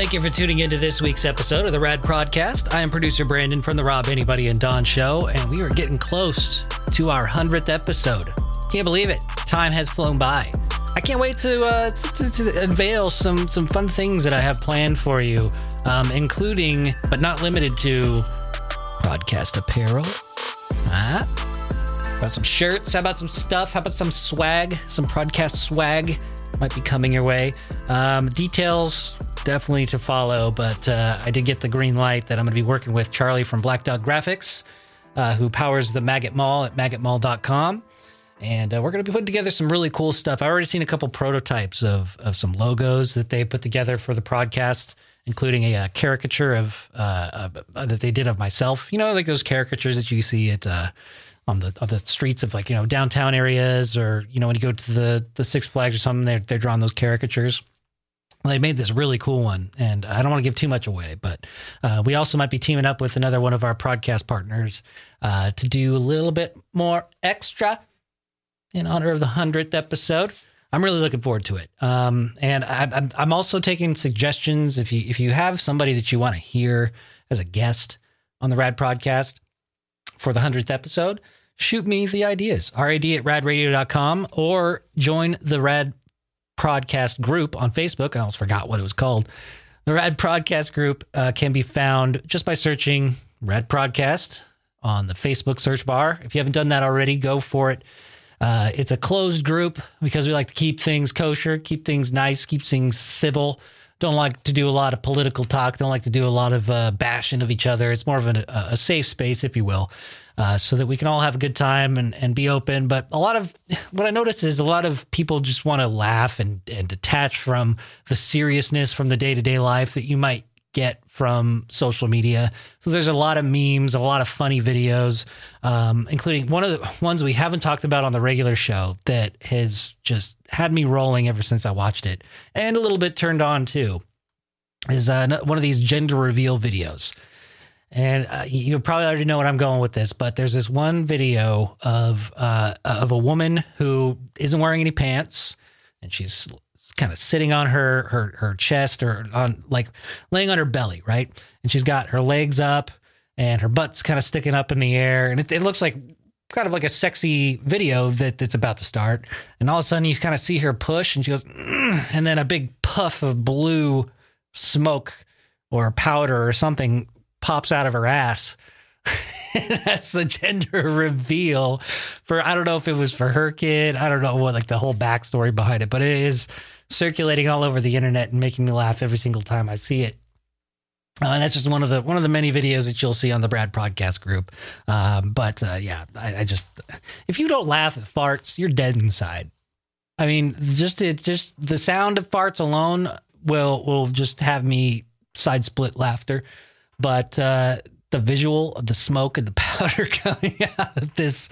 Thank you for tuning into this week's episode of the Rad Prodcast. I am producer Brandon from the Rob Anybody and Dawn Show, and we are getting close to our 100th episode. Can't believe it. Time has flown by. I can't wait to, uh, to, to unveil some, some fun things that I have planned for you, um, including, but not limited to, prodcast apparel. Ah, about some shirts? How about some stuff? How about some swag? Some podcast swag might be coming your way. Um, details definitely to follow, but uh, I did get the green light that I'm going to be working with Charlie from Black Dog Graphics, uh, who powers the Maggot Mall at maggotmall.com. And uh, we're going to be putting together some really cool stuff. I've already seen a couple prototypes of, of some logos that they put together for the podcast, including a, uh, caricature of uh, uh, that they did of myself. You know, like those caricatures that you see at on the on the streets of like you know downtown areas, or you know when you go to the the Six Flags or something, they're they're drawing those caricatures. They made this really cool one, and I don't want to give too much away, but uh, we also might be teaming up with another one of our podcast partners uh, to do a little bit more extra in honor of the hundredth episode. I'm really looking forward to it, um, and I, I'm I'm also taking suggestions. If you if you have somebody that you want to hear as a guest on the Rad Prodcast for the hundredth episode, shoot me the ideas. Rad at radradio.com or join the Rad Prodcast group on Facebook. I almost forgot what it was called. The Rad Prodcast group uh, can be found just by searching Rad Prodcast on the Facebook search bar. If you haven't done that already, go for it. Uh, it's a closed group because we like to keep things kosher, keep things nice, keep things civil. Don't like to do a lot of political talk. Don't like to do a lot of uh, bashing of each other. It's more of a, a safe space, if you will uh, so that we can all have a good time and, and be open. But a lot of what I notice is a lot of people just want to laugh and, and detach from the seriousness from the day to day life that you might get from social media. So there's a lot of memes, a lot of funny videos, um, including one of the ones we haven't talked about on the regular show that has just had me rolling ever since I watched it and a little bit turned on too. Is uh, one of these gender reveal videos. And uh, you probably already know what I'm going with this, but there's this one video of uh, of a woman who isn't wearing any pants, and she's kind of sitting on her her her chest or on like laying on her belly, right? And she's got her legs up and her butt's kind of sticking up in the air, and it, it looks like kind of like a sexy video that that's about to start. And all of a sudden, you kind of see her push, and she goes, mm, and then a big puff of blue smoke or powder or something pops out of her ass. That's the gender reveal for I don't know if it was for her kid. I don't know what like the whole backstory behind it, but it is circulating all over the internet and making me laugh every single time I see it. Uh, and that's just one of the one of the many videos that you'll see on the Brad podcast group. Um, but uh, yeah, I, I, just if you don't laugh at farts, you're dead inside. I mean, just it just the sound of farts alone will will just have me side split laughter but uh, the visual of the smoke and the powder coming out of this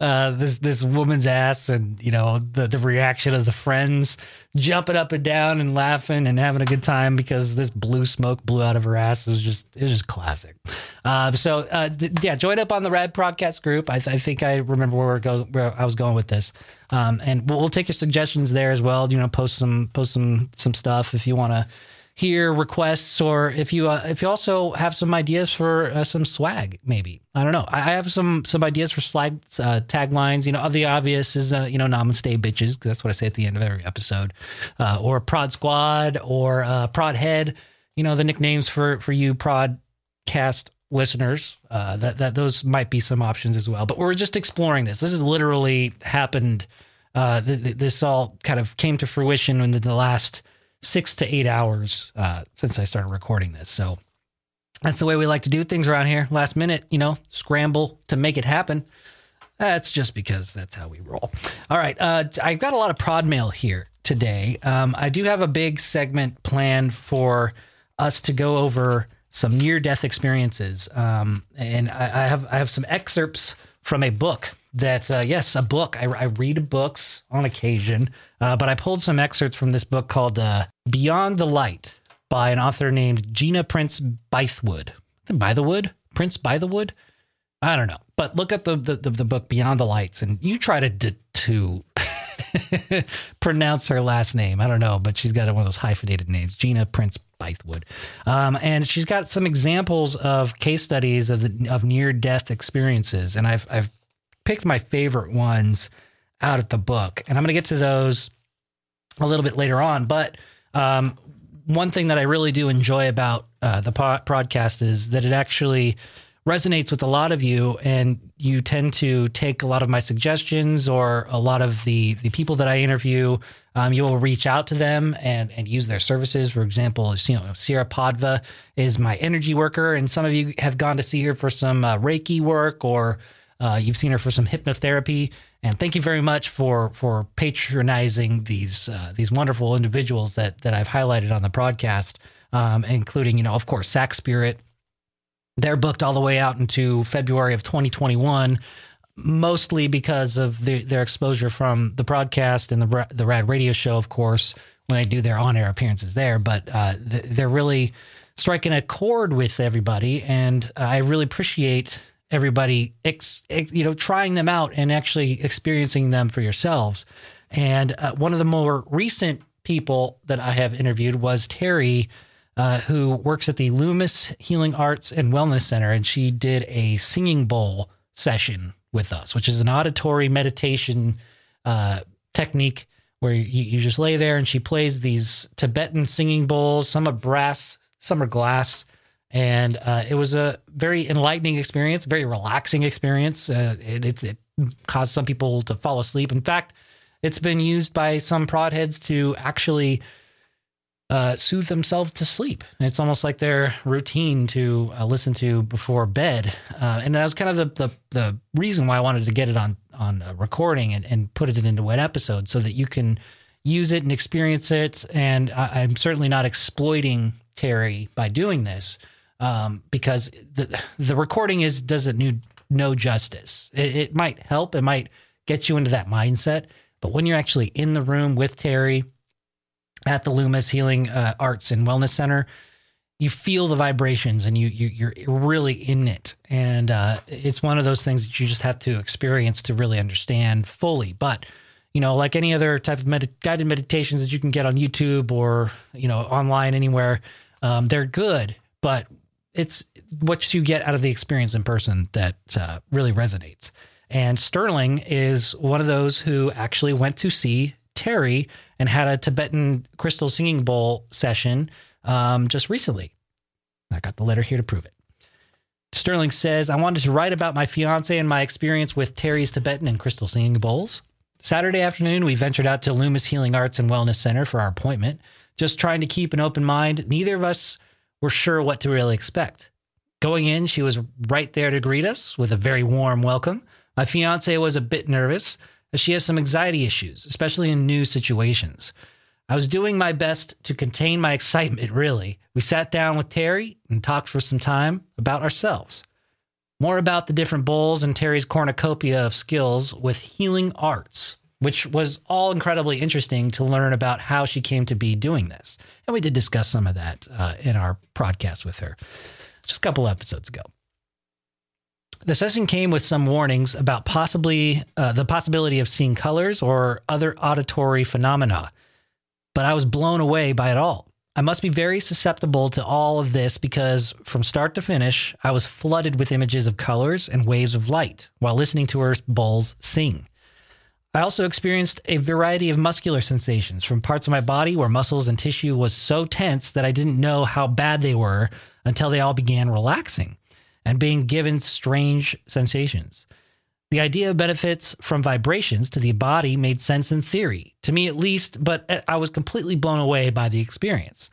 uh, this this woman's ass, and you know the the reaction of the friends jumping up and down and laughing and having a good time because this blue smoke blew out of her ass. It was just it was just classic. Uh, so uh, th- yeah, join up on the Rad Prodcast group. I, th- I think I remember where, where I was going with this, um, and we'll, we'll take your suggestions there as well. You know, post some post some some stuff if you want to hear requests or if you uh, if you also have some ideas for uh, some swag maybe. I don't know. I, have some some ideas for slag uh, taglines. You know the obvious is uh, you know namaste bitches because that's what i say at the end of every episode. Uh, or prod squad or uh, prod head. You know the nicknames for for you prod cast listeners uh, that that those might be some options as well. But we're just exploring this. This has literally happened uh, th- th- this all kind of came to fruition in the, the last six to eight hours uh, since I started recording this. So that's the way we like to do things around here. Last minute, you know, scramble to make it happen. That's just because that's how we roll. All right. Uh, I've got a lot of prod mail here today. Um, I do have a big segment planned for us to go over some near death experiences. Um, and I, I, have I have some excerpts from a book that uh, yes, a book. I, I, read books on occasion, uh, but I pulled some excerpts from this book called uh, Beyond the Light by an author named Gina Prince Bythewood. By the Wood, Prince by the Wood. I don't know, but look up the, the the, book Beyond the Lights, and you try to to pronounce her last name. I don't know, but she's got one of those hyphenated names, Gina Prince Bythewood. Um, and she's got some examples of case studies of the, of near death experiences, and I've I've picked my favorite ones out of the book, and I'm going to get to those a little bit later on. But um, one thing that I really do enjoy about uh, the podcast is that it actually resonates with a lot of you and you tend to take a lot of my suggestions or a lot of the the people that I interview um, you will reach out to them and and use their services for example you know Sierra Padva is my energy worker and some of you have gone to see her for some uh, Reiki work or uh, you've seen her for some hypnotherapy and thank you very much for for patronizing these uh, these wonderful individuals that that I've highlighted on the broadcast um, including you know of course Sac Spirit they're booked all the way out into February of 2021, mostly because of the, their exposure from the broadcast and the the Rad Radio Show, of course, when they do their on air appearances there. But uh, they're really striking a chord with everybody, and I really appreciate everybody, ex, you know, trying them out and actually experiencing them for yourselves. And uh, one of the more recent people that I have interviewed was Terri uh, who works at the Loomis Healing Arts and Wellness Center, and she did a singing bowl session with us, which is an auditory meditation uh, technique where you, you just lay there and she plays these Tibetan singing bowls. Some are brass, some are glass. And uh, it was a very enlightening experience, very relaxing experience. Uh, it, it, caused some people to fall asleep. In fact, it's been used by some prod heads to actually uh, soothe themselves to sleep. It's almost like their routine to uh, listen to before bed, uh, and that was kind of the, the, the reason why I wanted to get it on on recording and, and put it into an episode so that you can use it and experience it. And I, am certainly not exploiting Terri by doing this um, because the the recording is doesn't do no justice. It, it might help. It might get you into that mindset, but when you're actually in the room with Terri at the Loomis Healing uh, Arts and Wellness Center, you feel the vibrations and you, you are really in it. And uh, it's one of those things that you just have to experience to really understand fully. But you know, like any other type of med- guided meditations that you can get on YouTube or you know online anywhere, um, they're good. But it's what you get out of the experience in person that uh, really resonates. And Sterling is one of those who actually went to see Terri and had a Tibetan crystal singing bowl session um, just recently. I got the letter here to prove it. Sterling says, I wanted to write about my fiance and my experience with Terri's Tibetan and crystal singing bowls. Saturday afternoon, we ventured out to Loomis Healing Arts and Wellness Center for our appointment, just trying to keep an open mind. Neither of us were sure what to really expect. Going in, she was right there to greet us with a very warm welcome. My fiance was a bit nervous, as she has some anxiety issues, especially in new situations. I was doing my best to contain my excitement, really. We sat down with Terri and talked for some time about ourselves. More about the different bowls and Terri's cornucopia of skills with healing arts, which was all incredibly interesting to learn about how she came to be doing this. And we did discuss some of that uh, in our podcast with her just a couple episodes ago. The session came with some warnings about possibly uh, the possibility of seeing colors or other auditory phenomena, but I was blown away by it all. I must be very susceptible to all of this because from start to finish, I was flooded with images of colors and waves of light while listening to her bowls sing. I also experienced a variety of muscular sensations from parts of my body where muscles and tissue was so tense that I didn't know how bad they were until they all began relaxing and being given strange sensations. The idea of benefits from vibrations to the body made sense in theory, to me at least, but I was completely blown away by the experience.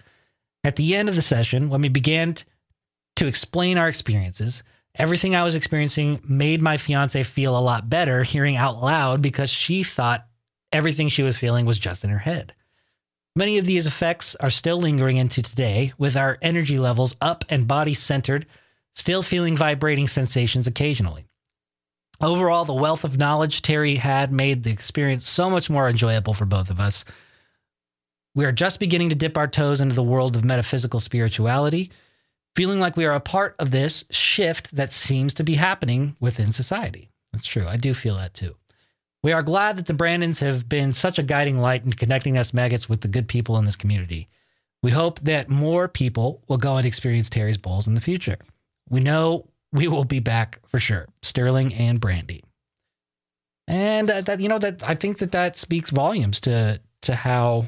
At the end of the session, when we began to explain our experiences, everything I was experiencing made my fiance feel a lot better hearing out loud because she thought everything she was feeling was just in her head. Many of these effects are still lingering into today, with our energy levels up and body centered still feeling vibrating sensations occasionally. Overall, the wealth of knowledge Terri had made the experience so much more enjoyable for both of us. We are just beginning to dip our toes into the world of metaphysical spirituality, feeling like we are a part of this shift that seems to be happening within society. That's true. I do feel that too. We are glad that the Brandons have been such a guiding light in connecting us maggots with the good people in this community. We hope that more people will go and experience Terri's Bowls in the future. We know we will be back for sure, Sterling and Brandy. And that, you know that I think that that speaks volumes to to how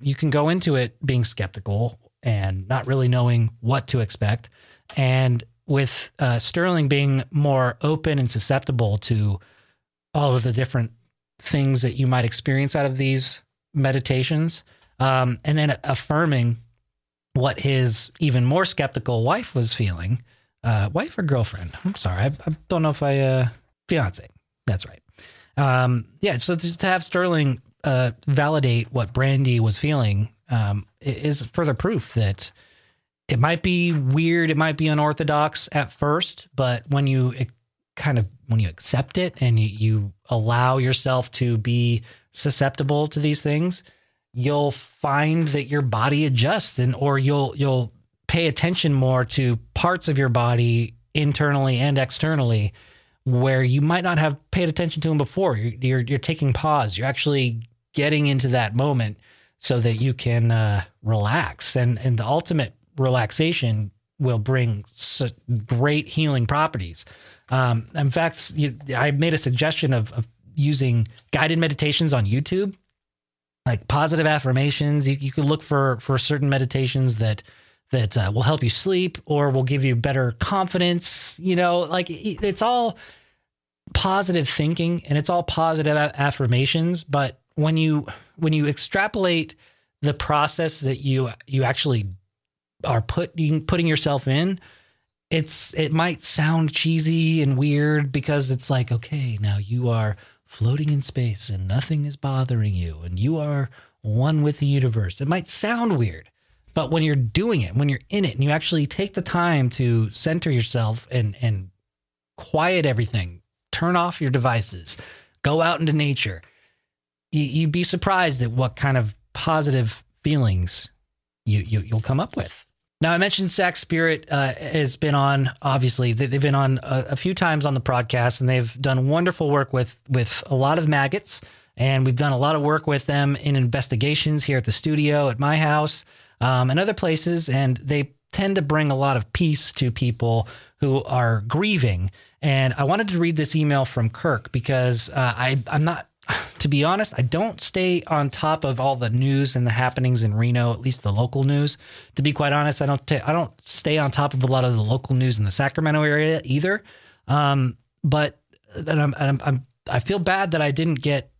you can go into it being skeptical and not really knowing what to expect, and with uh, Sterling being more open and susceptible to all of the different things that you might experience out of these meditations, um, and then affirming what his even more skeptical wife was feeling. Uh, wife or girlfriend? I'm sorry, I, I don't know if I uh, fiance. That's right. Um, yeah, so to have Sterling uh, validate what Brandy was feeling um, is further proof that it might be weird, it might be unorthodox at first, but when you eh, kind of when you accept it and you, you allow yourself to be susceptible to these things, you'll find that your body adjusts and or you'll you'll pay attention more to parts of your body internally and externally where you might not have paid attention to them before. You're you're, you're taking pause. You're actually getting into that moment so that you can uh, relax and and the ultimate relaxation will bring great healing properties. Um, in fact, you, I made a suggestion of, of, using guided meditations on YouTube, like positive affirmations. You, you could look for for certain meditations that that uh, will help you sleep or will give you better confidence. You know, like it's all positive thinking and it's all positive affirmations. But when you when you extrapolate the process that you you actually are putting putting yourself in it's it might sound cheesy and weird because it's like okay now you are floating in space and nothing is bothering you and you are one with the universe. It might sound weird but when you're doing it when you're in it and you actually take the time to center yourself and and quiet everything turn off your devices go out into nature you, you'd be surprised at what kind of positive feelings you, you you'll come up with now, I mentioned Sac Spirit uh, has been on. Obviously, they've been on a, a, few times on the podcast, and they've done wonderful work with with a lot of maggots. And we've done a lot of work with them in investigations here at the studio, at my house, um, and other places. And they tend to bring a lot of peace to people who are grieving. And I wanted to read this email from Kirk because uh, I I'm not to be honest, I don't stay on top of all the news and the happenings in Reno, at least the local news. To be quite honest, I don't t- I don't stay on top of a lot of the local news in the Sacramento area either. Um, but I'm, I'm, I'm, i feel bad that I didn't get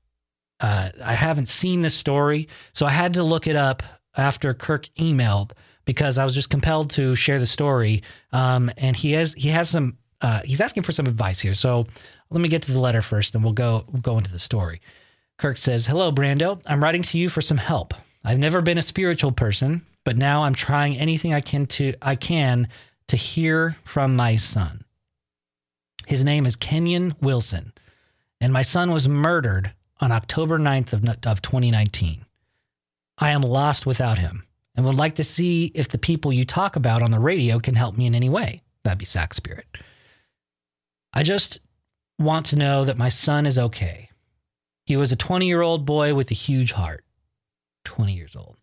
uh, I haven't seen this story, so I had to look it up after Kirk emailed because I was just compelled to share the story. Um, and he has he has some uh, he's asking for some advice here. So let me get to the letter first, and we'll go we'll go into the story. Kirk says, "Hello, Brando. I'm writing to you for some help. I've never been a spiritual person, but now I'm trying anything I can to I can to hear from my son. His name is Kenyon Wilson, and my son was murdered on October 9th of, of 2019. I am lost without him and would like to see if the people you talk about on the radio can help me in any way. That'd be Sac Spirit. I just want to know that my son is okay. He was a 20 year old boy with a huge heart. 20 years old.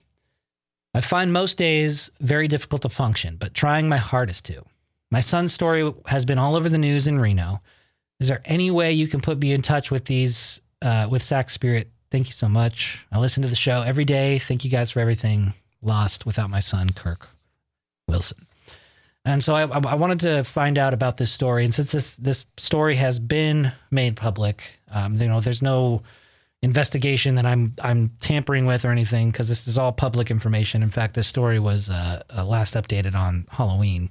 I find most days very difficult to function, but trying my hardest to. My son's story has been all over the news in Reno. Is there any way you can put me in touch with these, uh, with Sac Spirit? Thank you so much. I listen to the show every day. Thank you guys for everything. Lost without my son, Kirk Wilson. And so I, I, wanted to find out about this story. And since this this story has been made public, um, you know, there's no investigation that I'm I'm tampering with or anything because this is all public information. In fact, this story was uh, uh, last updated on Halloween.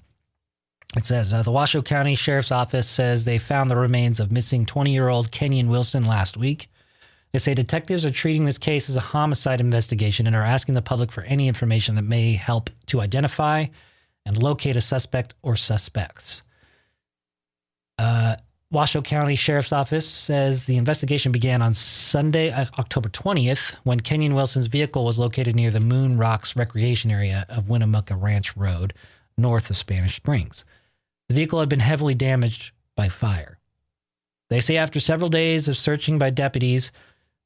It says uh, the Washoe County Sheriff's Office says they found the remains of missing 20 year old Kenyon Wilson last week. They say detectives are treating this case as a homicide investigation and are asking the public for any information that may help to identify and locate a suspect or suspects. Uh, Washoe County Sheriff's Office says the investigation began on Sunday, uh, October 20th, when Kenyon Wilson's vehicle was located near the Moon Rocks recreation area of Winnemucca Ranch Road, north of Spanish Springs. The vehicle had been heavily damaged by fire. They say after several days of searching by deputies,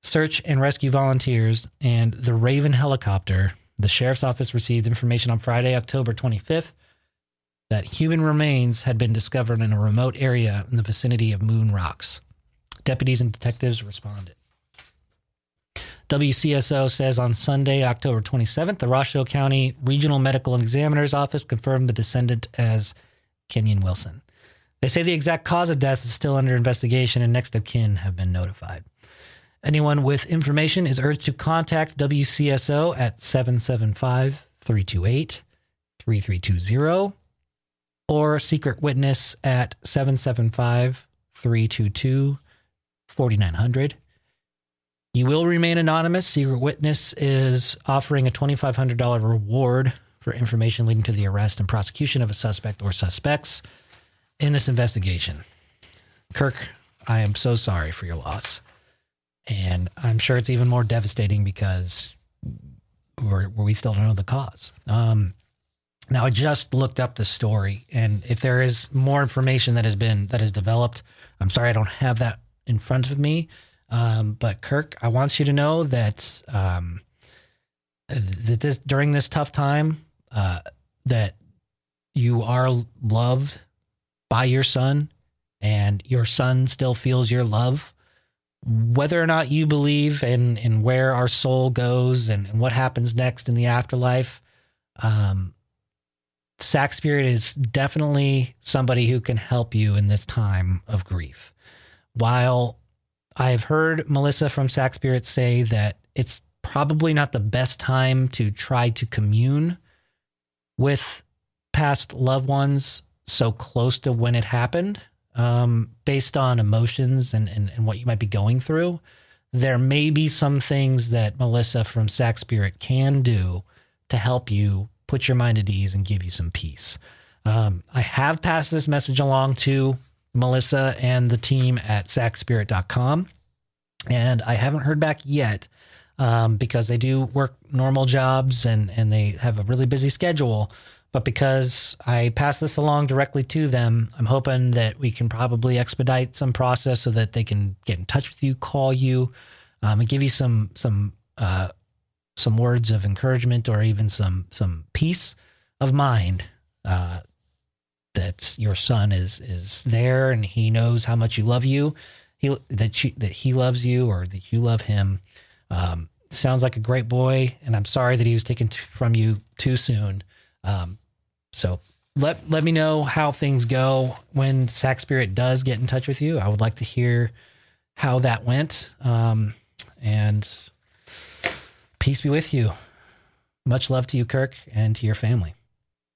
search and rescue volunteers, and the Raven helicopter, the sheriff's office received information on Friday, October 25th, that human remains had been discovered in a remote area in the vicinity of Moon Rocks. Deputies and detectives responded. WCSO says on Sunday, October 27th, the Washoe County Regional Medical Examiner's Office confirmed the descendant as Kenyon Wilson. They say the exact cause of death is still under investigation and next of kin have been notified. Anyone with information is urged to contact WCSO at 775 328 3320 or secret witness at 775 322 4900. You will remain anonymous. Secret Witness is offering a $2,500 reward for information leading to the arrest and prosecution of a suspect or suspects in this investigation. Kirk, I am so sorry for your loss. And I'm sure it's even more devastating because we're, we still don't know the cause. Um, now, I just looked up the story, and if there is more information that has been that has developed, I'm sorry I don't have that in front of me. Um, but Kirk, I want you to know that um, that this during this tough time, uh, that you are loved by your son, and your son still feels your love. Whether or not you believe in in where our soul goes and, and what happens next in the afterlife, um, Sac Spirit is definitely somebody who can help you in this time of grief. While I've heard Melissa from Sac Spirit say that it's probably not the best time to try to commune with past loved ones so close to when it happened, um, based on emotions and, and, and what you might be going through. There may be some things that Melissa from Sac Spirit can do to help you put your mind at ease and give you some peace. Um, I have passed this message along to Melissa and the team at sacspirit.com. And I haven't heard back yet um, because they do work normal jobs and, and they have a really busy schedule. But because I pass this along directly to them, I'm hoping that we can probably expedite some process so that they can get in touch with you, call you, um, and give you some some uh, some words of encouragement or even some some peace of mind uh, that your son is is there and he knows how much you love you, he that you, that he loves you or that you love him. Um, sounds like a great boy, and I'm sorry that he was taken t- from you too soon. Um, so let let me know how things go when Sac Spirit does get in touch with you. I would like to hear how that went. Um, and peace be with you. Much love to you, Kirk, and to your family.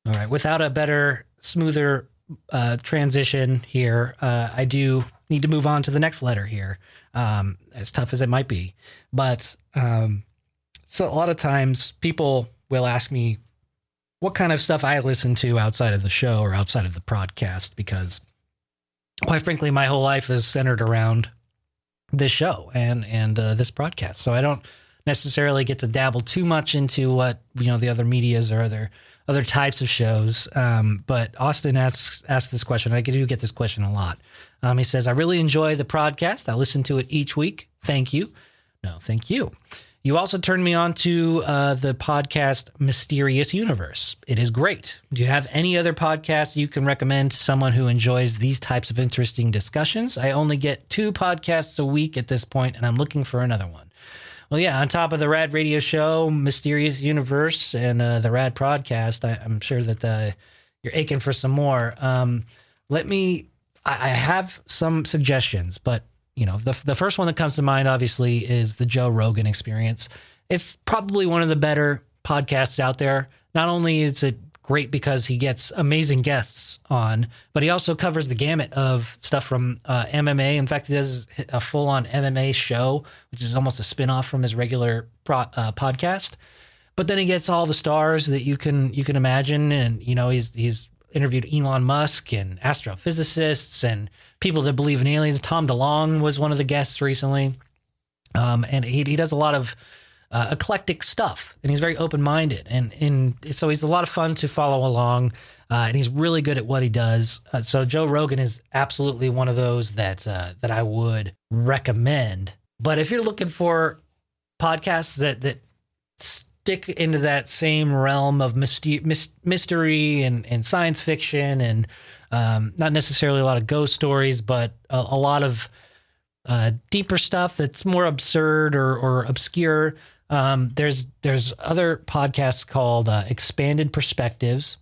All right. Without a better smoother uh, transition here, uh, I do need to move on to the next letter here, um, as tough as it might be. But um, so a lot of times people will ask me what kind of stuff I listen to outside of the show or outside of the podcast, because quite frankly, my whole life is centered around this show and and uh, this broadcast. So I don't necessarily get to dabble too much into what you know the other medias or other other types of shows. Um, but Austin asks asked this question. I do get this question a lot. Um, he says, "I really enjoy the podcast. I listen to it each week. Thank you. No, thank you." You also turned me on to uh, the podcast Mysterious Universe. It is great. Do you have any other podcasts you can recommend to someone who enjoys these types of interesting discussions? I only get two podcasts a week at this point, and I'm looking for another one. Well, yeah, on top of the Rad Radio Show, Mysterious Universe, and uh, the Rad Prodcast, I, am sure that uh, you're aching for some more. Um, let me, I, I, have some suggestions, but you know, the the first one that comes to mind, obviously, is the Joe Rogan Experience. It's probably one of the better podcasts out there. Not only is it great because he gets amazing guests on, but he also covers the gamut of stuff from uh, MMA. In fact, he does a full on MMA show, which is almost a spin off from his regular pro, uh, podcast. But then he gets all the stars that you can you can imagine, and you know he's he's interviewed Elon Musk and astrophysicists and people that believe in aliens. Tom DeLonge was one of the guests recently, um, and he he does a lot of uh, eclectic stuff, and he's very open minded, and and so he's a lot of fun to follow along, uh, and he's really good at what he does. Uh, so Joe Rogan is absolutely one of those that uh, that I would recommend. But if you're looking for podcasts that that stick into that same realm of mystery, and and science fiction, and um, not necessarily a lot of ghost stories, but a, a lot of uh, deeper stuff that's more absurd or, or obscure. Um, there's there's other podcasts called uh, Expanded Perspectives,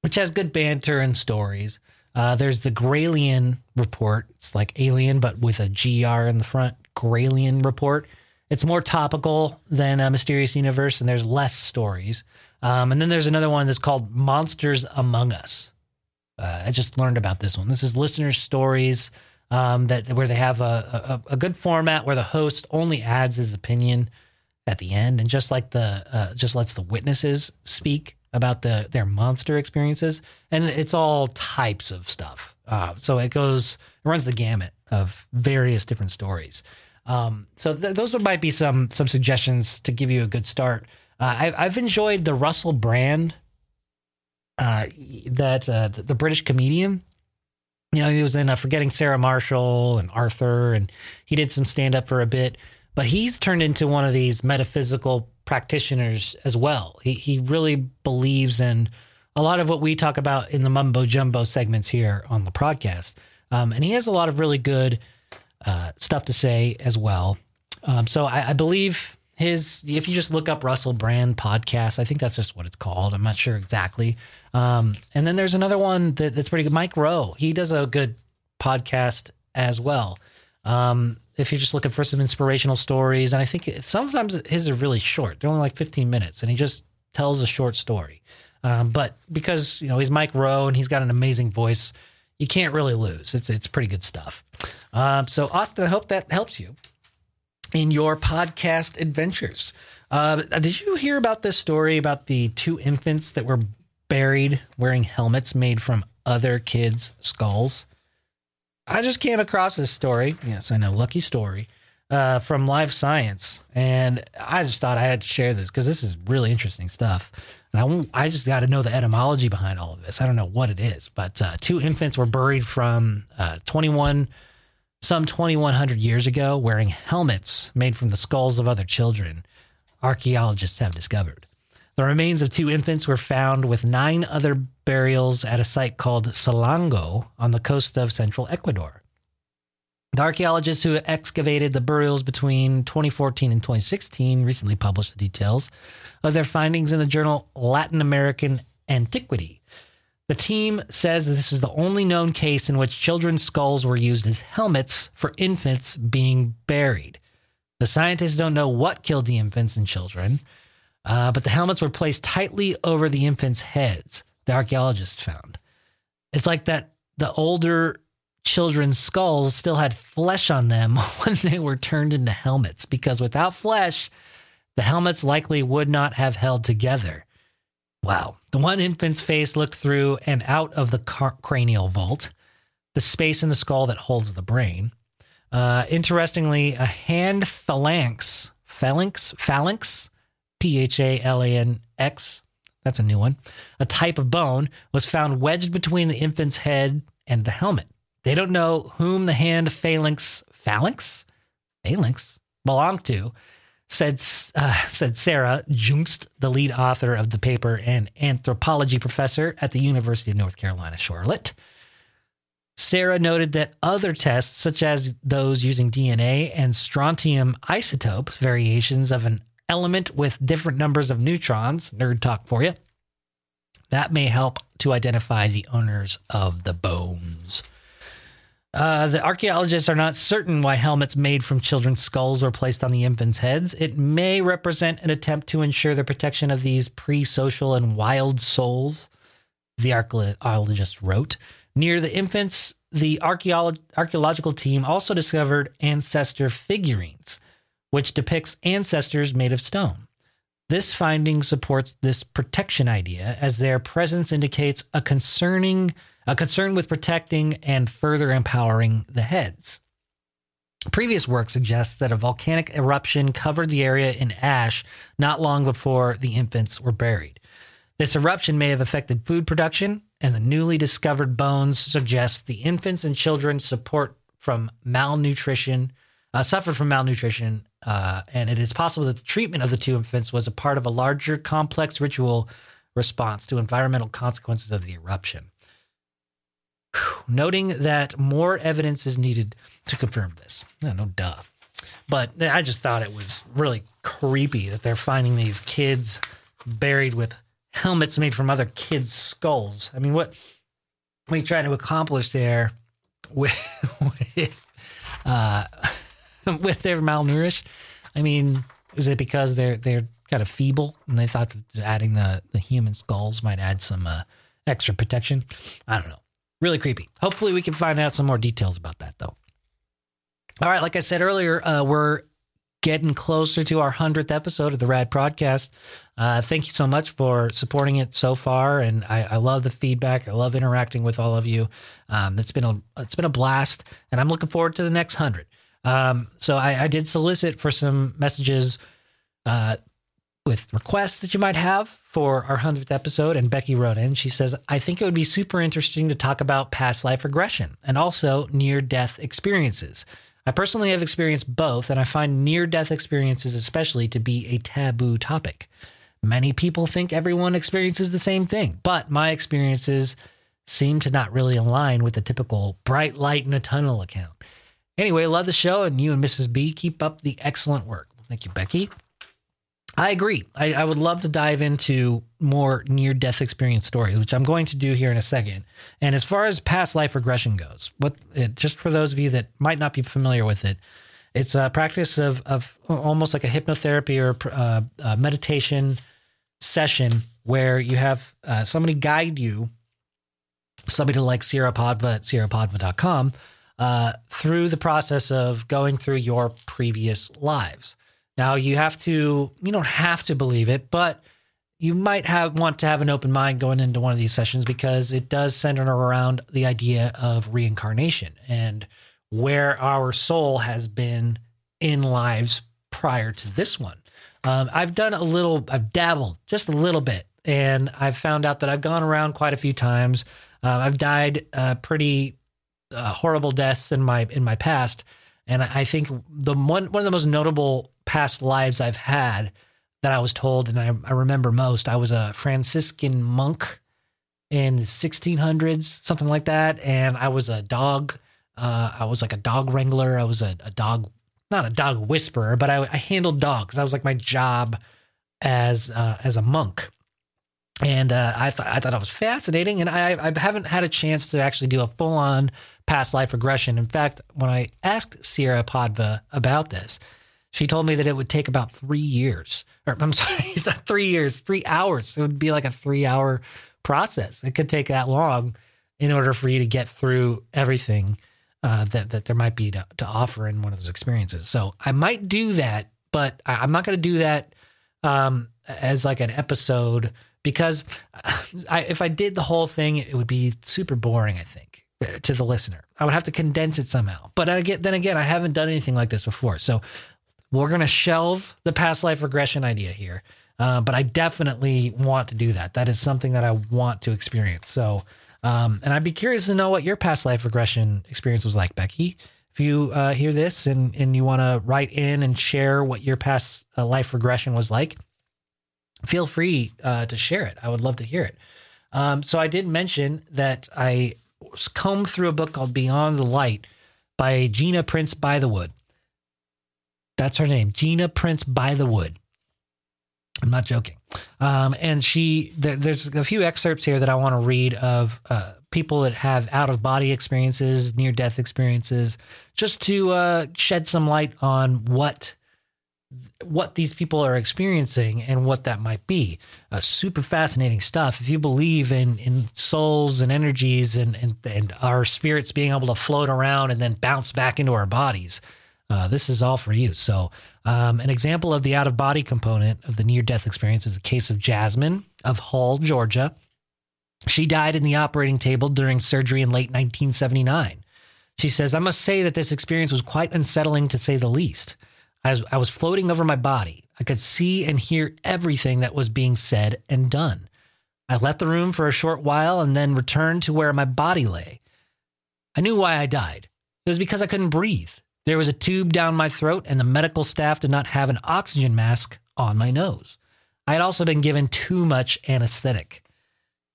which has good banter and stories. Uh, there's the Gralien Report. It's like Alien, but with a GR in the front. Gralien Report. It's more topical than a Mysterious Universe, and there's less stories. Um, and then there's another one that's called Monsters Among Us. Uh, I just learned about this one. This is listener stories um, that where they have a, a, a good format where the host only adds his opinion at the end, and just like the uh, just lets the witnesses speak about the their monster experiences, and it's all types of stuff. Uh, so it goes it runs the gamut of various different stories. Um, so th- those might be some some suggestions to give you a good start. Uh, I, I've enjoyed the Russell Brand, uh, that uh, the, the, British comedian. You know, he was in uh, Forgetting Sarah Marshall and Arthur, and he did some stand up for a bit but he's turned into one of these metaphysical practitioners as well. He he really believes in a lot of what we talk about in the mumbo jumbo segments here on the podcast, um, and he has a lot of really good uh, stuff to say as well. Um, so I, I, believe his. If you just look up Russell Brand podcast, I think that's just what it's called. I'm not sure exactly. Um, and then there's another one that, that's pretty good. Mike Rowe. He does a good podcast as well. Um, if you're just looking for some inspirational stories. And I think sometimes his are really short. They're only like 15 minutes, and he just tells a short story. Um, but because you know he's Mike Rowe and he's got an amazing voice, you can't really lose. It's it's pretty good stuff. Um, so Austin, I hope that helps you in your podcast adventures. Uh, did you hear about this story about the two infants that were buried wearing helmets made from other kids' skulls? I just came across this story. Yes, I know, lucky story uh, from Live Science, and I just thought I had to share this because this is really interesting stuff. And I, I just got to know the etymology behind all of this. I don't know what it is, but uh, two infants were buried from uh, 21, some 2,100 years ago, wearing helmets made from the skulls of other children. Archaeologists have discovered. The remains of two infants were found with nine other burials at a site called Salango on the coast of central Ecuador. The archaeologists who excavated the burials between 2014 and 2016 recently published the details of their findings in the journal Latin American Antiquity. The team says that this is the only known case in which children's skulls were used as helmets for infants being buried. The scientists don't know what killed the infants and children, uh, but the helmets were placed tightly over the infants' heads, the archaeologists found. It's like that the older children's skulls still had flesh on them when they were turned into helmets, because without flesh, the helmets likely would not have held together. Wow. The one infant's face looked through and out of the car- cranial vault, the space in the skull that holds the brain. Uh, interestingly, a hand phalanx, phalanx, phalanx P H A L A N X, that's a new one, a type of bone, was found wedged between the infant's head and the helmet. They don't know whom the hand phalanx, phalanx, phalanx belonged to, said, uh, said Sarah Juengst, the lead author of the paper and anthropology professor at the University of North Carolina, Charlotte. Sarah noted that other tests, such as those using DNA and strontium isotopes, variations of an element with different numbers of neutrons, nerd talk for you, that may help to identify the owners of the bones. Uh, the archaeologists are not certain why helmets made from children's skulls were placed on the infants' heads. It may represent an attempt to ensure the protection of these pre social and wild souls, the archaeologists wrote. Near the infants, the archeolo- archaeological team also discovered ancestor figurines which depicts ancestors made of stone. This finding supports this protection idea as their presence indicates a concerning a concern with protecting and further empowering the heads. Previous work suggests that a volcanic eruption covered the area in ash not long before the infants were buried. This eruption may have affected food production, and the newly discovered bones suggest the infants and children support from malnutrition, uh, suffered from malnutrition, uh, and it is possible that the treatment of the two infants was a part of a larger, complex ritual response to environmental consequences of the eruption. Noting that more evidence is needed to confirm this. No, no duh. But I just thought it was really creepy that they're finding these kids buried with helmets made from other kids' skulls. I mean, what, what are you trying to accomplish there with, with, uh, with their malnourished? I mean, is it because they're they're kind of feeble and they thought that adding the the human skulls might add some uh, extra protection? I don't know. Really creepy. Hopefully, we can find out some more details about that, though. All right, like I said earlier, uh, we're getting closer to our 100th episode of the Rad Prodcast. Uh, thank you so much for supporting it so far, and I, I love the feedback. I love interacting with all of you. Um, it's been a it's been a blast, and I'm looking forward to the next hundred. Um, so I, I, did solicit for some messages uh, with requests that you might have for our 100th episode. And Becky wrote in, she says, I think it would be super interesting to talk about past life regression and also near death experiences. I personally have experienced both, and I find near death experiences, especially, to be a taboo topic. Many people think everyone experiences the same thing, but my experiences seem to not really align with the typical bright light in a tunnel account. Anyway, love the show, and you and Mrs. B keep up the excellent work. Thank you, Becky. I agree. I, I, would love to dive into more near death experience stories, which I'm going to do here in a second. And as far as past life regression goes, what it, just for those of you that might not be familiar with it, it's a practice of, of almost like a hypnotherapy or uh, a meditation session where you have uh, somebody guide you, somebody like Sierra Padva at sierrapadva.com, uh, through the process of going through your previous lives. Now you have to, you don't have to believe it, but you might have want to have an open mind going into one of these sessions because it does center around the idea of reincarnation and where our soul has been in lives prior to this one. Um, I've done a little, I've dabbled just a little bit, and I've found out that I've gone around quite a few times. Uh, I've died pretty uh, horrible deaths in my in my past, and I think the one one of the most notable past lives I've had that I was told, and I, I remember most, I was a Franciscan monk in the 1600s, something like that, and I was a dog. Uh, I was like a dog wrangler. I was a, a dog, not a dog whisperer, but I, I handled dogs. That was like my job as uh, as a monk and uh, I thought I thought it was fascinating, and I, I haven't had a chance to actually do a full on past life regression. In fact, when I asked Sierra Padva about this, she told me that it would take about three years, or I'm sorry, three years, three hours. It would be like a three hour process. It could take that long in order for you to get through everything uh, that that there might be to, to offer in one of those experiences. So I might do that, but I, am not going to do that um, as like an episode because I, if I did the whole thing, it would be super boring. I think to the listener, I would have to condense it somehow. But I get then again, I haven't done anything like this before, so we're gonna shelve the past life regression idea here. Uh, but I definitely want to do that. That is something that I want to experience. So, um, and I'd be curious to know what your past life regression experience was like, Becky. If you uh, hear this and, and you want to write in and share what your past uh, life regression was like, feel free uh, to share it. I would love to hear it. Um, so I did mention that I combed through a book called Beyond the Light by Gina Prince Bythewood. That's her name, Gina Prince by the Wood. I'm not joking. Um, and she, there, there's a few excerpts here that I want to read of uh, people that have out of body experiences, near death experiences, just to uh, shed some light on what what these people are experiencing and what that might be. Uh, super fascinating stuff. If you believe in in souls and energies and, and and our spirits being able to float around and then bounce back into our bodies, uh, this is all for you. So, um, an example of the out of body component of the near death experience is the case of Jasmine of Hull, Georgia. She died in the operating table during surgery in late 1979. She says, I must say that this experience was quite unsettling to say the least. I was, I was floating over my body. I could see and hear everything that was being said and done. I left the room for a short while and then returned to where my body lay. I knew why I died. It was because I couldn't breathe. There was a tube down my throat, and the medical staff did not have an oxygen mask on my nose. I had also been given too much anesthetic.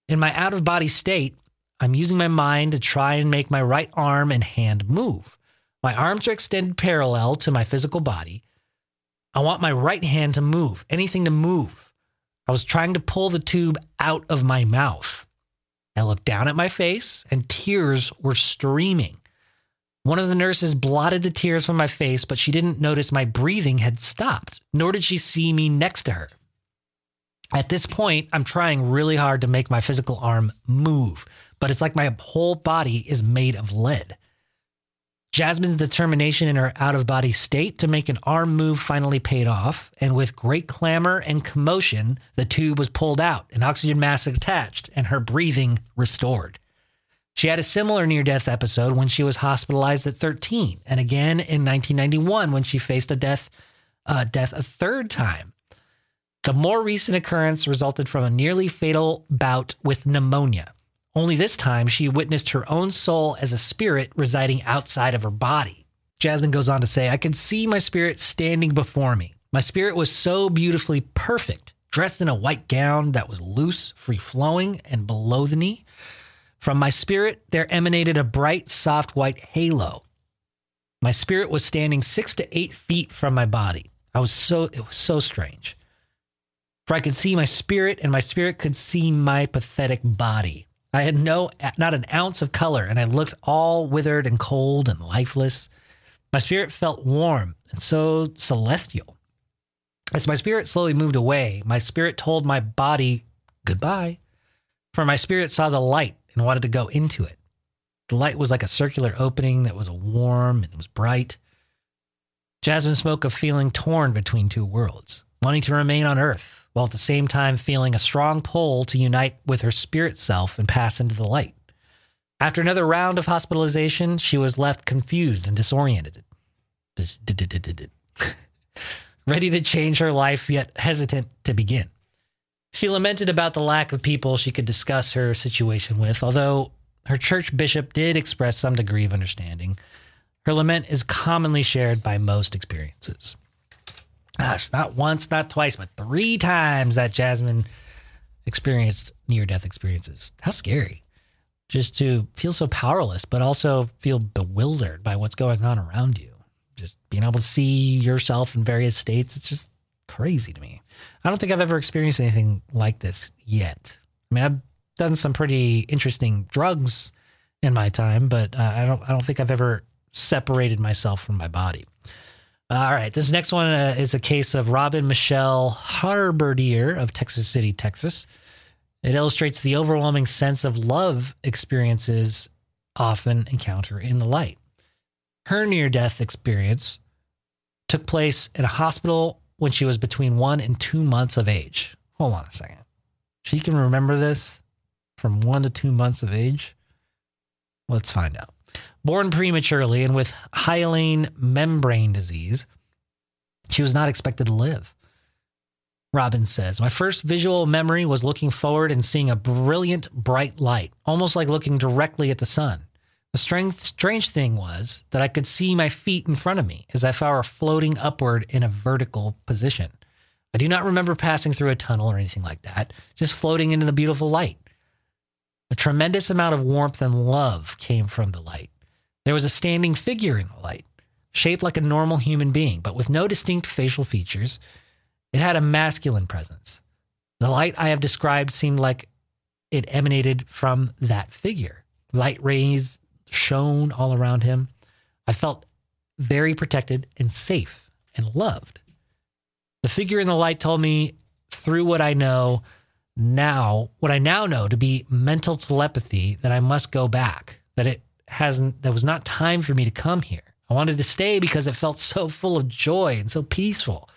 In my out of body state, I'm using my mind to try and make my right arm and hand move. My arms are extended parallel to my physical body. I want my right hand to move, anything to move. I was trying to pull the tube out of my mouth. I looked down at my face, and tears were streaming. One of the nurses blotted the tears from my face, but she didn't notice my breathing had stopped, nor did she see me next to her. At this point, I'm trying really hard to make my physical arm move, but it's like my whole body is made of lead. Jasmine's determination in her out of body state to make an arm move finally paid off, and with great clamor and commotion, the tube was pulled out, an oxygen mask attached, and her breathing restored. She had a similar near death episode when she was hospitalized at 13, and again in 1991 when she faced a death, uh, death a third time. The more recent occurrence resulted from a nearly fatal bout with pneumonia. Only this time, she witnessed her own soul as a spirit residing outside of her body. Jasmine goes on to say, I could see my spirit standing before me. My spirit was so beautifully perfect, dressed in a white gown that was loose, free flowing, and below the knee. From my spirit, there emanated a bright, soft white halo. My spirit was standing six to eight feet from my body. I was so, it was so strange. For I could see my spirit, and my spirit could see my pathetic body. I had no, not an ounce of color, and I looked all withered and cold and lifeless. My spirit felt warm and so celestial. As my spirit slowly moved away, my spirit told my body goodbye, for my spirit saw the light and wanted to go into it. The light was like a circular opening that was warm and was bright. Jasmine spoke of feeling torn between two worlds, wanting to remain on Earth, while at the same time feeling a strong pull to unite with her spirit self and pass into the light. After another round of hospitalization, she was left confused and disoriented. Ready to change her life, yet hesitant to begin. She lamented about the lack of people she could discuss her situation with, although her church bishop did express some degree of understanding. Her lament is commonly shared by most experiences. Gosh, not once, not twice, but three times that Jasmine experienced near death experiences. How scary. Just to feel so powerless, but also feel bewildered by what's going on around you. Just being able to see yourself in various states, it's just crazy to me. I don't think I've ever experienced anything like this yet. I mean, I've done some pretty interesting drugs in my time, but uh, I don't I don't think I've ever separated myself from my body. All right, this next one uh, is a case of Robin Michelle Harberdier of Texas City, Texas. It illustrates the overwhelming sense of love experiences often encounter in the light. Her near death experience took place at a hospital when she was between one and two months of age. Hold on a second. She can remember this from one to two months of age? Let's find out. Born prematurely and with hyaline membrane disease, she was not expected to live. Robin says, My first visual memory was looking forward and seeing a brilliant, bright light, almost like looking directly at the sun. The strange, strange thing was that I could see my feet in front of me as if I were floating upward in a vertical position. I do not remember passing through a tunnel or anything like that, just floating into the beautiful light. A tremendous amount of warmth and love came from the light. There was a standing figure in the light, shaped like a normal human being, but with no distinct facial features. It had a masculine presence. The light I have described seemed like it emanated from that figure. Light rays shone all around him. I felt very protected and safe and loved. The figure in the light told me through what I know now, what I now know to be mental telepathy, that I must go back, that it hasn't, that was not time for me to come here. I wanted to stay because it felt so full of joy and so peaceful.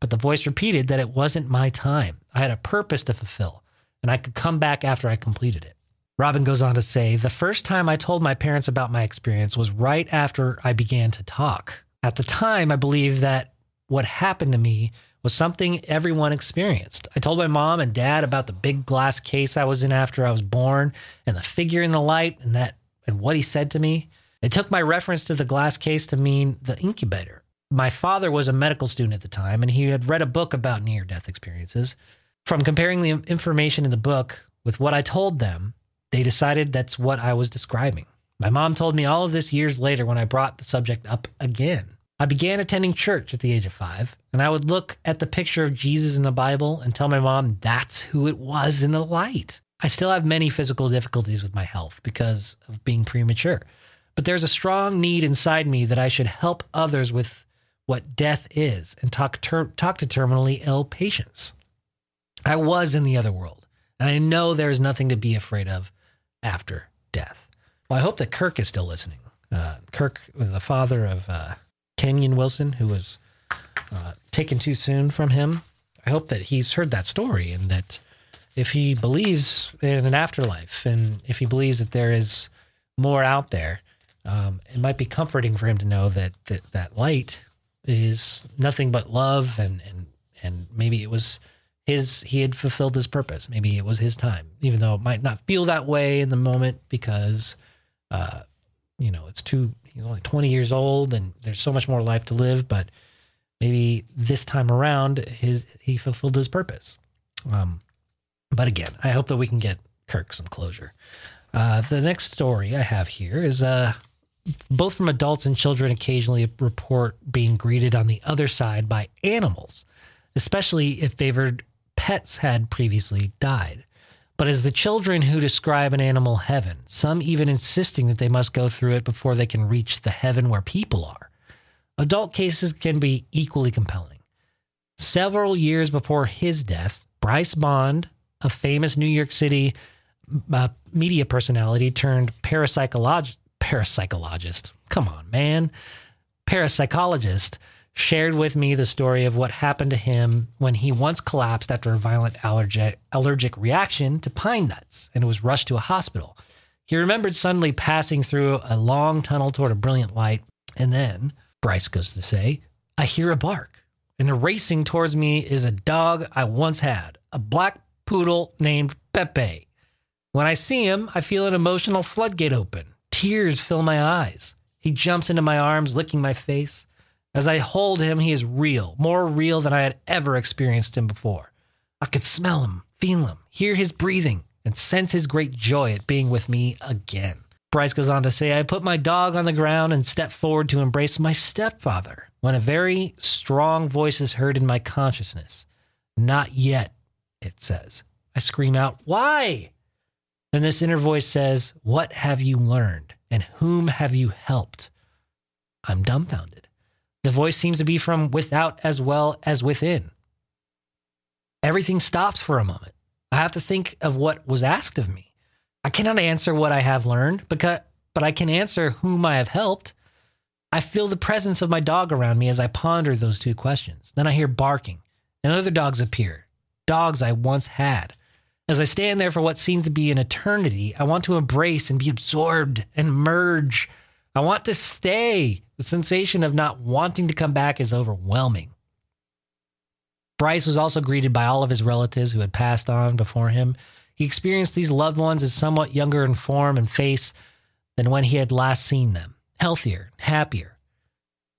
But the voice repeated that it wasn't my time. I had a purpose to fulfill and I could come back after I completed it. Robin goes on to say, The first time I told my parents about my experience was right after I began to talk. At the time, I believed that what happened to me was something everyone experienced. I told my mom and dad about the big glass case I was in after I was born and the figure in the light and that and what he said to me. It took my reference to the glass case to mean the incubator. My father was a medical student at the time and he had read a book about near death experiences. From comparing the information in the book with what I told them, they decided that's what I was describing. My mom told me all of this years later when I brought the subject up again. I began attending church at the age of five, and I would look at the picture of Jesus in the Bible and tell my mom that's who it was in the light. I still have many physical difficulties with my health because of being premature, but there's a strong need inside me that I should help others with what death is and talk, ter- talk to terminally ill patients. I was in the other world, and I know there is nothing to be afraid of after death. Well, I hope that Kirk is still listening. Uh, Kirk, the father of uh, Kenyon Wilson, who was uh, taken too soon from him. I hope that he's heard that story and that if he believes in an afterlife and if he believes that there is more out there, um, it might be comforting for him to know that, that that light is nothing but love and and and maybe it was his he had fulfilled his purpose. Maybe it was his time, even though it might not feel that way in the moment because uh, you know it's too he's only 20 years old and there's so much more life to live, but maybe this time around his he fulfilled his purpose. Um, but again, I hope that we can get Kirk some closure. Uh, the next story I have here is uh, both from adults and children occasionally report being greeted on the other side by animals, especially if favored pets had previously died but as the children who describe an animal heaven, some even insisting that they must go through it before they can reach the heaven where people are. Adult cases can be equally compelling. Several years before his death, Bryce Bond, a famous New York City uh, media personality turned parapsychologist, parapsychologist, come on, man, parapsychologist, shared with me the story of what happened to him when he once collapsed after a violent allergic, allergic reaction to pine nuts and was rushed to a hospital. He remembered suddenly passing through a long tunnel toward a brilliant light, and then, Bryce goes to say, I hear a bark, and racing towards me is a dog I once had, a black poodle named Pepe. When I see him, I feel an emotional floodgate open. Tears fill my eyes. He jumps into my arms, licking my face. As I hold him, he is real, more real than I had ever experienced him before. I could smell him, feel him, hear his breathing, and sense his great joy at being with me again. Bryce goes on to say, I put my dog on the ground and stepped forward to embrace my stepfather when a very strong voice is heard in my consciousness. Not yet, it says. I scream out, Why? Then this inner voice says, What have you learned? And whom have you helped? I'm dumbfounded. The voice seems to be from without as well as within. Everything stops for a moment. I have to think of what was asked of me. I cannot answer what I have learned, because, but I can answer whom I have helped. I feel the presence of my dog around me as I ponder those two questions. Then I hear barking, and other dogs appear, dogs I once had. As I stand there for what seems to be an eternity, I want to embrace and be absorbed and merge. I want to stay. The sensation of not wanting to come back is overwhelming. Bryce was also greeted by all of his relatives who had passed on before him. He experienced these loved ones as somewhat younger in form and face than when he had last seen them, healthier, happier.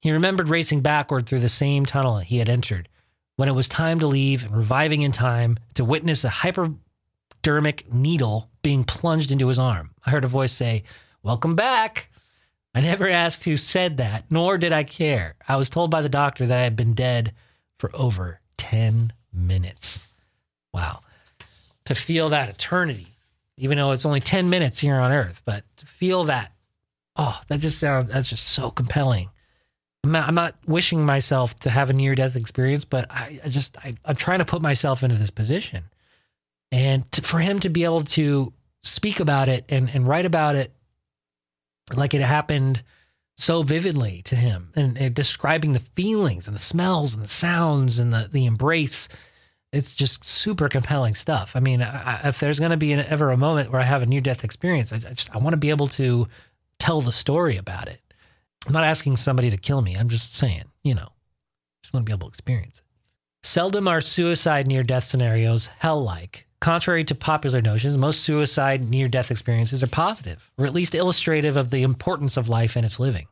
He remembered racing backward through the same tunnel he had entered when it was time to leave and reviving in time to witness a hypodermic needle being plunged into his arm. I heard a voice say, Welcome back. I never asked who said that, nor did I care. I was told by the doctor that I had been dead for over 10 minutes. Wow. To feel that eternity, even though it's only 10 minutes here on earth, but to feel that, oh, that just sounds, that's just so compelling. I'm not, I'm not wishing myself to have a near death experience, but I, I just, I, am trying to put myself into this position. And to, for him to be able to speak about it and, and write about it like it happened so vividly to him and, and, describing the feelings and the smells and the sounds and the, the embrace it's just super compelling stuff. I mean, I, if there's going to be an, ever a moment where I have a near death experience, I, I just I want to be able to tell the story about it. I'm not asking somebody to kill me. I'm just saying, you know, just want to be able to experience it. Seldom are suicide near death scenarios hell like. Contrary to popular notions, most suicide near death experiences are positive, or at least illustrative of the importance of life and its living.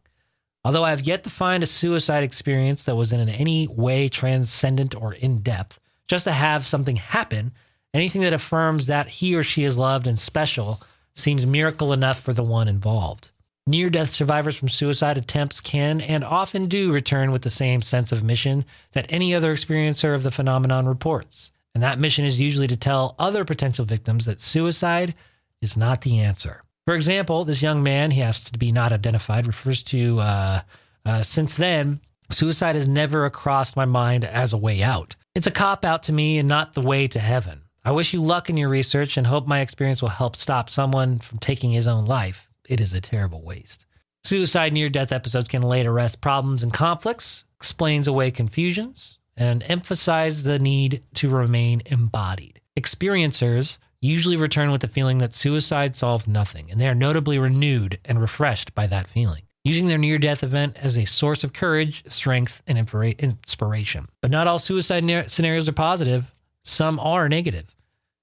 Although I have yet to find a suicide experience that was in any way transcendent or in depth, just to have something happen, anything that affirms that he or she is loved and special seems miracle enough for the one involved. Near death survivors from suicide attempts can and often do return with the same sense of mission that any other experiencer of the phenomenon reports. And that mission is usually to tell other potential victims that suicide is not the answer. For example, this young man, he asks to be not identified, refers to, uh, uh, since then, suicide has never crossed my mind as a way out. It's a cop out to me and not the way to heaven. I wish you luck in your research and hope my experience will help stop someone from taking his own life. It is a terrible waste. Suicide near death episodes can lay to rest problems and conflicts, explains away confusions, and emphasize the need to remain embodied. Experiencers usually return with the feeling that suicide solves nothing, and they are notably renewed and refreshed by that feeling, using their near death event as a source of courage, strength, and inspiration. But not all suicide scenarios are positive, some are negative.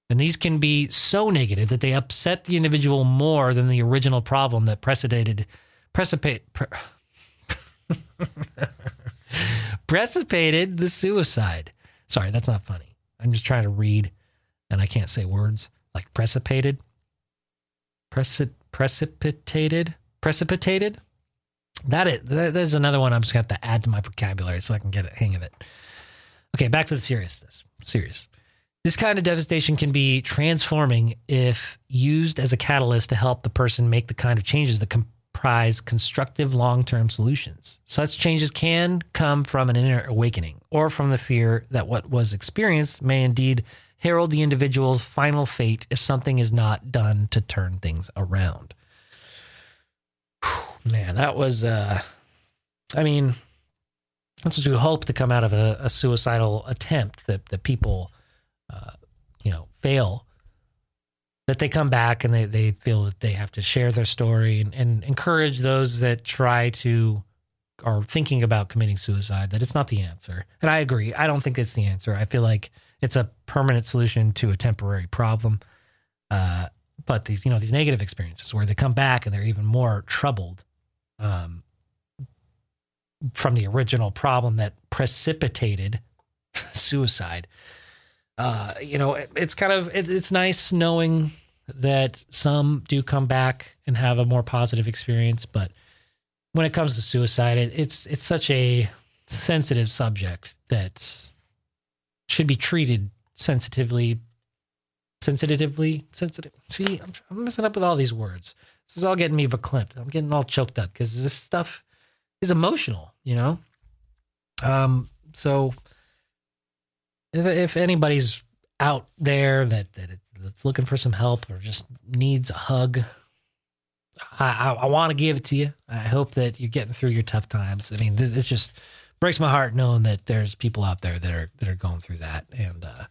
And these can be so negative that they upset the individual more than the original problem that precipitated precipate pre- precipitated the suicide. Sorry, that's not funny. I'm just trying to read and I can't say words like precipitated, Preci- precipitated, precipitated. That is that is another one I'm just going to have to add to my vocabulary so I can get a hang of it. Okay, back to the seriousness. Serious. This kind of devastation can be transforming if used as a catalyst to help the person make the kind of changes that comprise constructive long term solutions. Such changes can come from an inner awakening or from the fear that what was experienced may indeed herald the individual's final fate if something is not done to turn things around. Man, that was, uh, I mean, that's what we hope to come out of a, a suicidal attempt that, that people, uh, you know, fail, that they come back and they, they feel that they have to share their story and, and encourage those that try to are thinking about committing suicide that it's not the answer. And I agree. I don't think it's the answer. I feel like it's a permanent solution to a temporary problem. Uh, but these, you know, these negative experiences where they come back and they're even more troubled um, from the original problem that precipitated suicide. Uh, you know, it, it's kind of it, it's nice knowing that some do come back and have a more positive experience, but when it comes to suicide, it, it's it's such a sensitive subject that should be treated sensitively, sensitively, sensitive. See, I'm, I'm messing up with all these words. This is all getting me verklempt. I'm getting all choked up because this stuff is emotional, you know. Um, so if if anybody's out there that that that's looking for some help or just needs a hug, I I, I want to give it to you. I hope that you're getting through your tough times. I mean, it's just breaks my heart knowing that there's people out there that are that are going through that, and uh,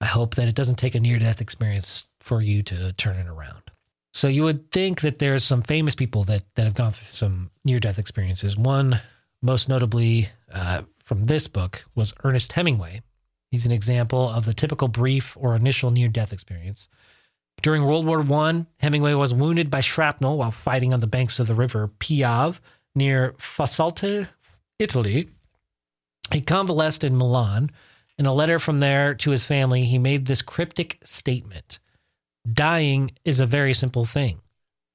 I hope that it doesn't take a near death experience for you to turn it around. So you would think that there's some famous people that that have gone through some near death experiences. One, most notably uh, from this book, was Ernest Hemingway. He's an example of the typical brief or initial near death experience. During World War I, Hemingway was wounded by shrapnel while fighting on the banks of the river Piave near Fossalta, Italy. He convalesced in Milan. In a letter from there to his family, he made this cryptic statement Dying is a very simple thing.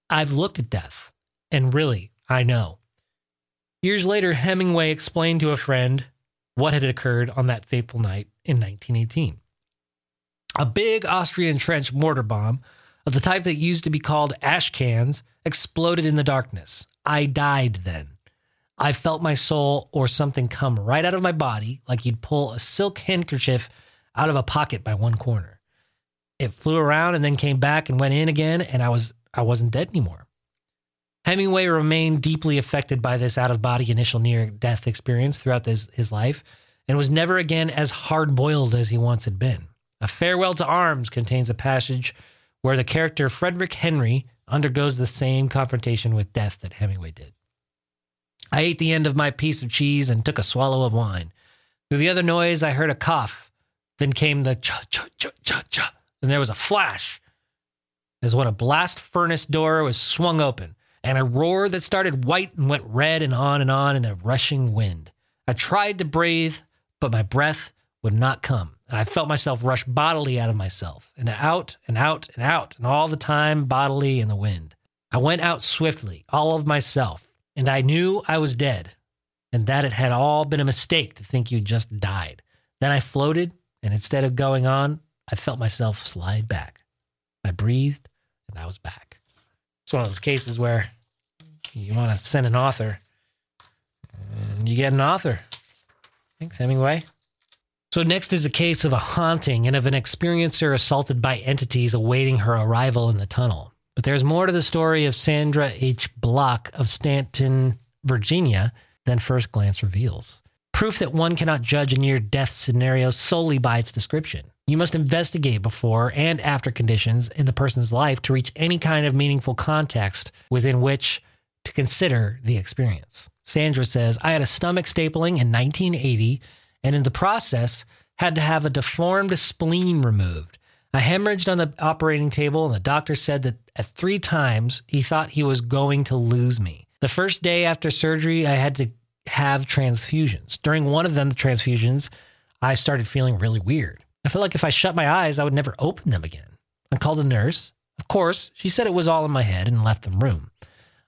I've looked at death, and really, I know. Years later, Hemingway explained to a friend what had occurred on that fateful night in 1918. A big Austrian trench mortar bomb of the type that used to be called ash cans exploded in the darkness. I died then. I felt my soul or something come right out of my body, like you'd pull a silk handkerchief out of a pocket by one corner. It flew around and then came back and went in again, and I was I wasn't dead anymore. Hemingway remained deeply affected by this out of body initial near death experience throughout this, his life, and was never again as hard boiled as he once had been. A Farewell to Arms contains a passage where the character Frederick Henry undergoes the same confrontation with death that Hemingway did. I ate the end of my piece of cheese and took a swallow of wine. Through the other noise, I heard a cough. Then came the cha cha cha cha cha, and there was a flash as when a blast furnace door was swung open, and a roar that started white and went red and on and on in a rushing wind. I tried to breathe, but my breath would not come, and I felt myself rush bodily out of myself, and out and out and out, and all the time bodily in the wind. I went out swiftly, all of myself, and I knew I was dead, and that it had all been a mistake to think you just died. Then I floated, and instead of going on, I felt myself slide back. I breathed, and I was back. It's one of those cases where you want to send an author, and you get an author. Thanks, Hemingway. So, next is a case of a haunting and of an experiencer assaulted by entities awaiting her arrival in the tunnel. But there's more to the story of Sandra H. Brock of Staunton, Virginia, than first glance reveals. Proof that one cannot judge a near death scenario solely by its description. You must investigate before and after conditions in the person's life to reach any kind of meaningful context within which to consider the experience. Sandra says, I had a stomach stapling in 1980 and in the process had to have a deformed spleen removed. I hemorrhaged on the operating table, and the doctor said that at three times he thought he was going to lose me. The first day after surgery, I had to have transfusions. During one of them, the transfusions, I started feeling really weird. I felt like if I shut my eyes, I would never open them again. I called the nurse. Of course, she said it was all in my head and left the room.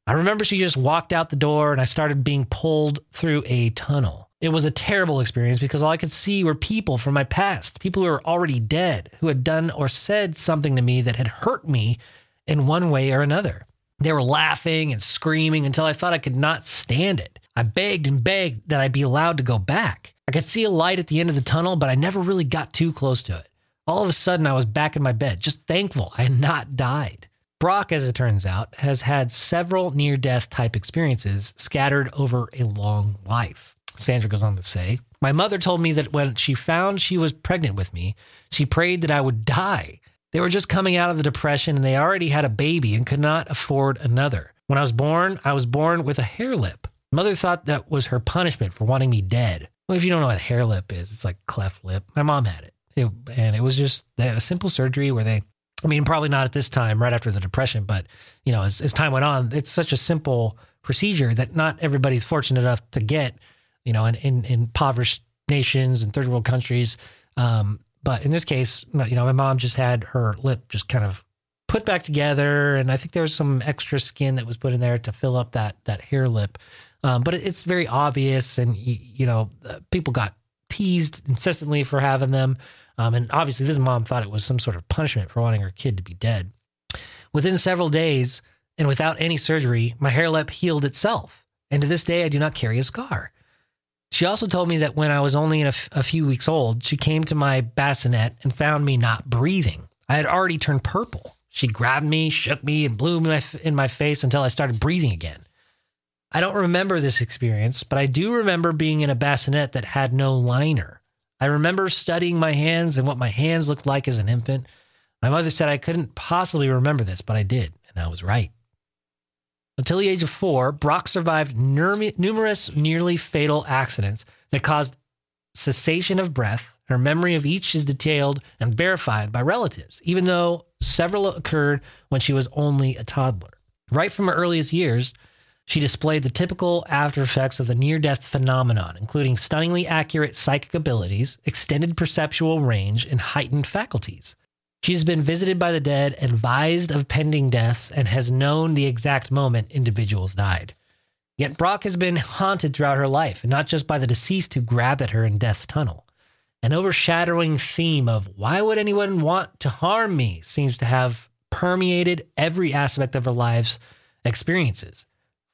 I remember she just walked out the door and I started being pulled through a tunnel. It was a terrible experience because all I could see were people from my past, people who were already dead, who had done or said something to me that had hurt me in one way or another. They were laughing and screaming until I thought I could not stand it. I begged and begged that I be allowed to go back. I could see a light at the end of the tunnel, but I never really got too close to it. All of a sudden, I was back in my bed, just thankful I had not died. Brock, as it turns out, has had several near death type experiences scattered over a long life. Sandra goes on to say, My mother told me that when she found she was pregnant with me, she prayed that I would die. They were just coming out of the depression and they already had a baby and could not afford another. When I was born, I was born with a hare lip. Mother thought that was her punishment for wanting me dead. Well, if you don't know what hare lip is, it's like cleft lip. My mom had it. it and it was just a simple surgery where they I mean, probably not at this time, right after the depression, but you know, as, as time went on, it's such a simple procedure that not everybody's fortunate enough to get, you know, in, in, in impoverished nations and third world countries. Um, but in this case, you know, my mom just had her lip just kind of put back together, and I think there was some extra skin that was put in there to fill up that that hare lip. Um, but it's very obvious, and you, know, uh, people got teased incessantly for having them. Um, and obviously, this mom thought it was some sort of punishment for wanting her kid to be dead. Within several days, and without any surgery, my hare lip healed itself. And to this day, I do not carry a scar. She also told me that when I was only a, f- a few weeks old, she came to my bassinet and found me not breathing. I had already turned purple. She grabbed me, shook me, and blew me in my face until I started breathing again. I don't remember this experience, but I do remember being in a bassinet that had no liner. I remember studying my hands and what my hands looked like as an infant. My mother said I couldn't possibly remember this, but I did, and I was right. Until the age of four, Brock survived numerous nearly fatal accidents that caused cessation of breath. Her memory of each is detailed and verified by relatives, even though several occurred when she was only a toddler. Right from her earliest years, she displayed the typical after effects of the near death phenomenon, including stunningly accurate psychic abilities, extended perceptual range, and heightened faculties. She has been visited by the dead, advised of pending deaths, and has known the exact moment individuals died. Yet Brock has been haunted throughout her life, and not just by the deceased who grabbed at her in death's tunnel. An overshadowing theme of why would anyone want to harm me seems to have permeated every aspect of her life's experiences.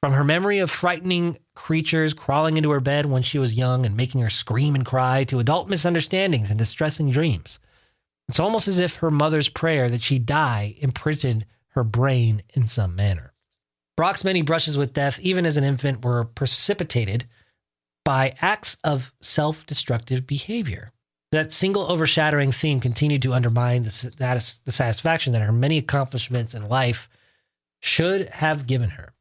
From her memory of frightening creatures crawling into her bed when she was young and making her scream and cry to adult misunderstandings and distressing dreams. It's almost as if her mother's prayer that she die imprinted her brain in some manner. Brock's many brushes with death, even as an infant, were precipitated by acts of self destructive behavior. That single overshadowing theme continued to undermine the, the satisfaction that her many accomplishments in life should have given her.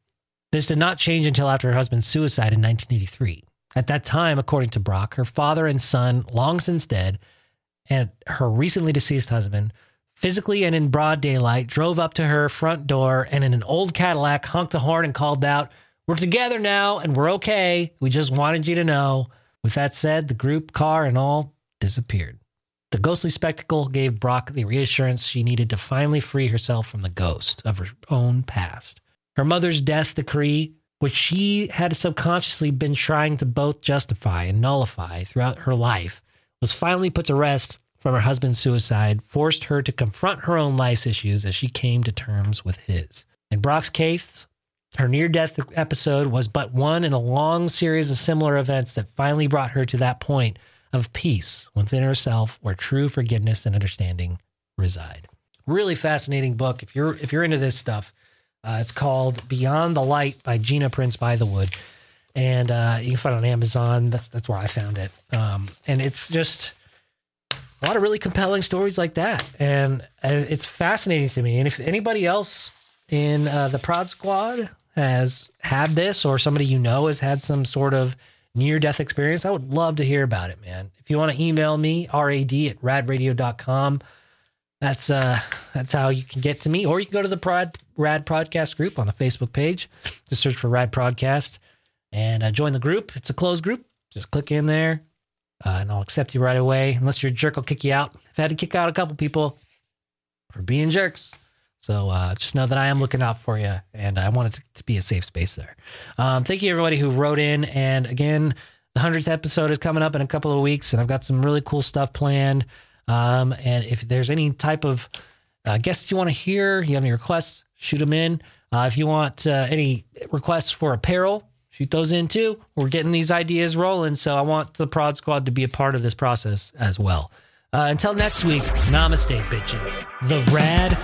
This did not change until after her husband's suicide in 1983. At that time, according to Brock, her father and son, long since dead, and her recently deceased husband, physically and in broad daylight, drove up to her front door and in an old Cadillac honked the horn and called out, We're together now and we're okay. We just wanted you to know. With that said, the group, car, and all disappeared. The ghostly spectacle gave Brock the reassurance she needed to finally free herself from the ghost of her own past. Her mother's death decree, which she had subconsciously been trying to both justify and nullify throughout her life, was finally put to rest from her husband's suicide, forced her to confront her own life's issues as she came to terms with his. In Brock's case, her near death episode was but one in a long series of similar events that finally brought her to that point of peace within herself where true forgiveness and understanding reside. Really fascinating book. If you're if you're into this stuff, uh, it's called Beyond the Light by Gina Prince-Bythewood. and uh, you can find it on Amazon. That's that's where I found it. Um, and it's just a lot of really compelling stories like that, and uh, it's fascinating to me. And if anybody else in uh, the Prod Squad has had this, or somebody you know has had some sort of near death experience, I would love to hear about it, man. If you want to email me, rad at radradio.com that's uh that's how you can get to me. Or you can go to the Prod, rad prodcast group on the facebook page. Just search for rad prodcast and uh, join the group. It's a closed group. Just click in there uh, and i'll accept you right away. Unless you're a jerk i'll kick you out. I've had to kick out a couple people for being jerks. So uh, just know that i am looking out for you and i want it to, to be a safe space there. Um, thank you everybody who wrote in. And again the 100th episode is coming up in a couple of weeks and i've got some really cool stuff planned um, and if there's any type of uh, guests you want to hear, you have any requests, shoot them in. Uh, if you want uh, any requests for apparel, shoot those in too. We're getting these ideas rolling. So I want the Prod Squad to be a part of this process as well. Uh, until next week, namaste, bitches. The Rad